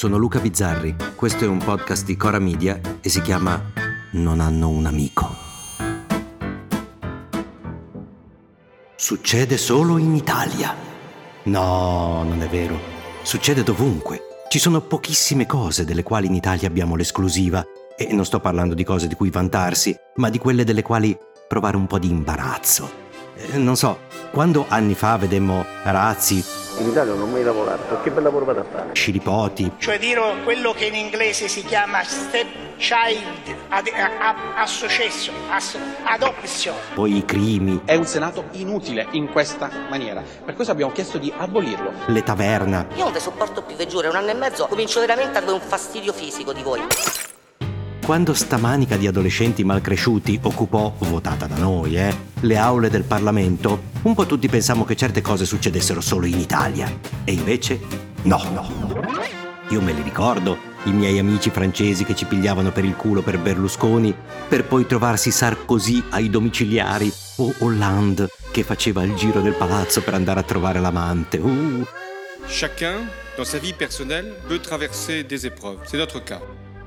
sono Luca Bizzarri, questo è un podcast di Cora Media e si chiama Non hanno un amico. Succede solo in Italia. No, non è vero. Succede dovunque. Ci sono pochissime cose delle quali in Italia abbiamo l'esclusiva e non sto parlando di cose di cui vantarsi, ma di quelle delle quali provare un po' di imbarazzo. Eh, non so, quando anni fa vedemmo Razzi in Italia non ho mai lavorato, che bel lavoro vado a fare? Scilipoti. Cioè dire quello che in inglese si chiama step child ad, association, ass, adoption. Poi i crimi. È un Senato inutile in questa maniera. Per questo abbiamo chiesto di abolirlo. Le taverna. Io non vi sopporto più, ve giuro, un anno e mezzo comincio veramente ad avere un fastidio fisico di voi quando sta manica di adolescenti malcresciuti occupò, votata da noi, eh, le aule del Parlamento, un po' tutti pensammo che certe cose succedessero solo in Italia. E invece no, no. Io me li ricordo, i miei amici francesi che ci pigliavano per il culo per Berlusconi, per poi trovarsi Sarkozy ai domiciliari o Hollande che faceva il giro del palazzo per andare a trovare l'amante. Uh. Chacun, dans sa vie personnelle, peut traverser des épreuves. C'est notre cas.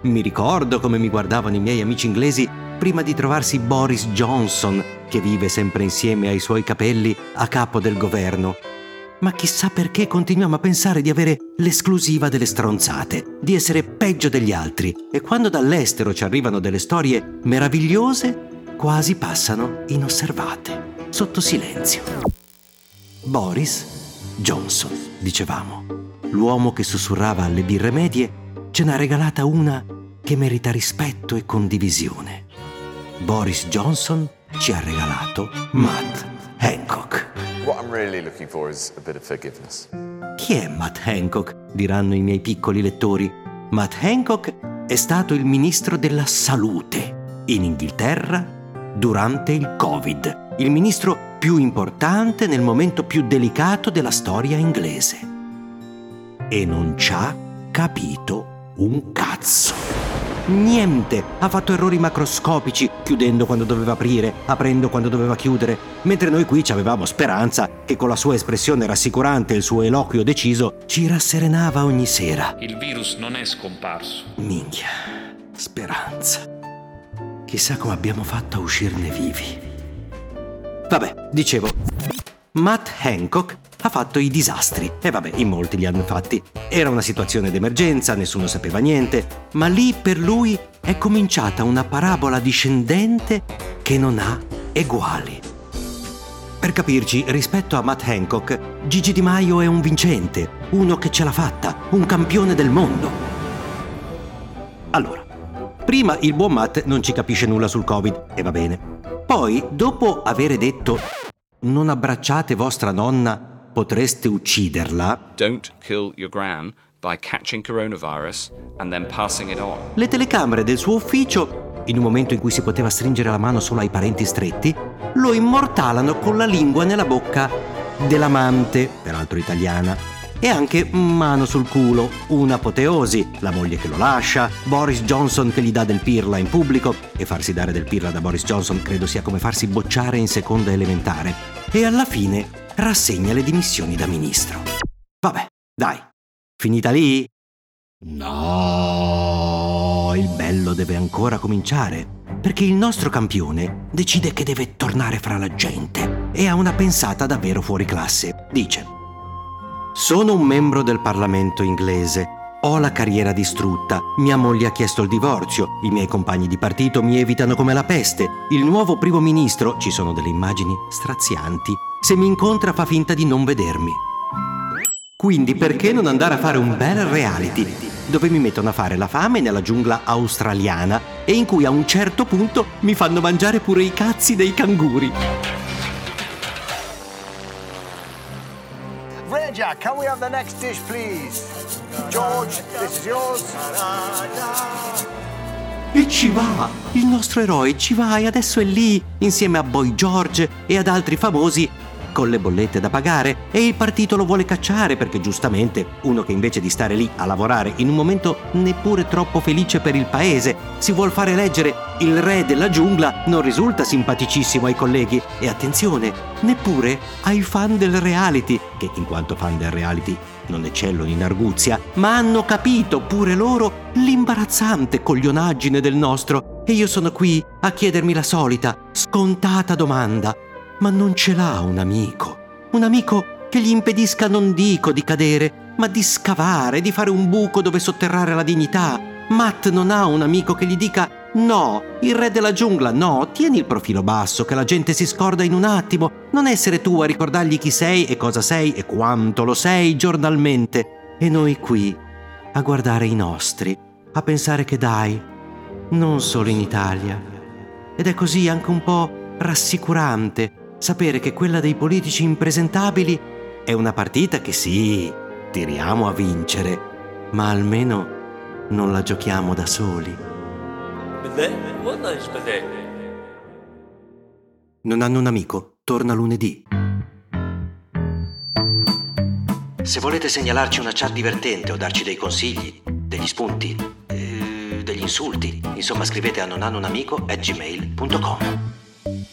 Mi ricordo come mi guardavano i miei amici inglesi prima di trovarsi Boris Johnson, che vive sempre insieme ai suoi capelli a capo del governo. Ma chissà perché continuiamo a pensare di avere l'esclusiva delle stronzate, di essere peggio degli altri, e quando dall'estero ci arrivano delle storie meravigliose, quasi passano inosservate, sotto silenzio. Boris Johnson, dicevamo, l'uomo che sussurrava alle birre medie ce n'ha regalata una che merita rispetto e condivisione. Boris Johnson ci ha regalato Matt Hancock. Really. Chi è Matt Hancock? diranno i miei piccoli lettori. Matt Hancock è stato il ministro della salute in Inghilterra durante il Covid, il ministro più importante nel momento più delicato della storia inglese. E non ci ha capito un cazzo. Niente, ha fatto errori macroscopici, chiudendo quando doveva aprire, aprendo quando doveva chiudere, mentre noi qui ci avevamo speranza che con la sua espressione rassicurante e il suo eloquio deciso ci rasserenava ogni sera. Il virus non è scomparso. Minchia, speranza. Chissà come abbiamo fatto a uscirne vivi. Vabbè, dicevo, Matt Hancock ha fatto i disastri. E vabbè, in molti li hanno fatti. Era una situazione d'emergenza, nessuno sapeva niente, ma lì per lui è cominciata una parabola discendente che non ha eguali. Per capirci, rispetto a Matt Hancock, Gigi Di Maio è un vincente, uno che ce l'ha fatta, un campione del mondo. Allora, prima il buon Matt non ci capisce nulla sul Covid, e va bene. Poi, dopo avere detto non abbracciate vostra nonna potreste ucciderla. Don't kill your gran by catching coronavirus and then passing it on. Le telecamere del suo ufficio, in un momento in cui si poteva stringere la mano solo ai parenti stretti, lo immortalano con la lingua nella bocca dell'amante, peraltro italiana. E anche mano sul culo, un'apoteosi, la moglie che lo lascia, Boris Johnson che gli dà del pirla in pubblico, e farsi dare del pirla da Boris Johnson credo sia come farsi bocciare in seconda elementare. E alla fine rassegna le dimissioni da ministro. Vabbè, dai, finita lì? No, il bello deve ancora cominciare, perché il nostro campione decide che deve tornare fra la gente e ha una pensata davvero fuori classe. Dice, sono un membro del Parlamento inglese. Ho la carriera distrutta, mia moglie ha chiesto il divorzio, i miei compagni di partito mi evitano come la peste, il nuovo primo ministro, ci sono delle immagini strazianti, se mi incontra fa finta di non vedermi. Quindi perché non andare a fare un bel reality, dove mi mettono a fare la fame nella giungla australiana e in cui a un certo punto mi fanno mangiare pure i cazzi dei canguri? Regia, can we have the next dish, please? George, this is yours. E ci va! Il nostro eroe ci va e adesso è lì, insieme a Boy George e ad altri famosi, con le bollette da pagare e il partito lo vuole cacciare perché giustamente uno che invece di stare lì a lavorare in un momento neppure troppo felice per il paese si vuol fare eleggere il re della giungla non risulta simpaticissimo ai colleghi e attenzione, neppure ai fan del reality, che in quanto fan del reality non eccellono in arguzia, ma hanno capito pure loro l'imbarazzante coglionaggine del nostro e io sono qui a chiedermi la solita, scontata domanda. Ma non ce l'ha un amico? Un amico che gli impedisca non dico di cadere, ma di scavare, di fare un buco dove sotterrare la dignità. Matt non ha un amico che gli dica No, il re della giungla, no, tieni il profilo basso che la gente si scorda in un attimo. Non essere tu a ricordargli chi sei e cosa sei e quanto lo sei giornalmente. E noi qui, a guardare i nostri, a pensare che dai, non solo in Italia. Ed è così anche un po' rassicurante sapere che quella dei politici impresentabili è una partita che sì, tiriamo a vincere, ma almeno non la giochiamo da soli. Non hanno un amico? Torna lunedì. Se volete segnalarci una chat divertente o darci dei consigli, degli spunti, eh, degli insulti, insomma scrivete a nonhannounamico.gmail.com Non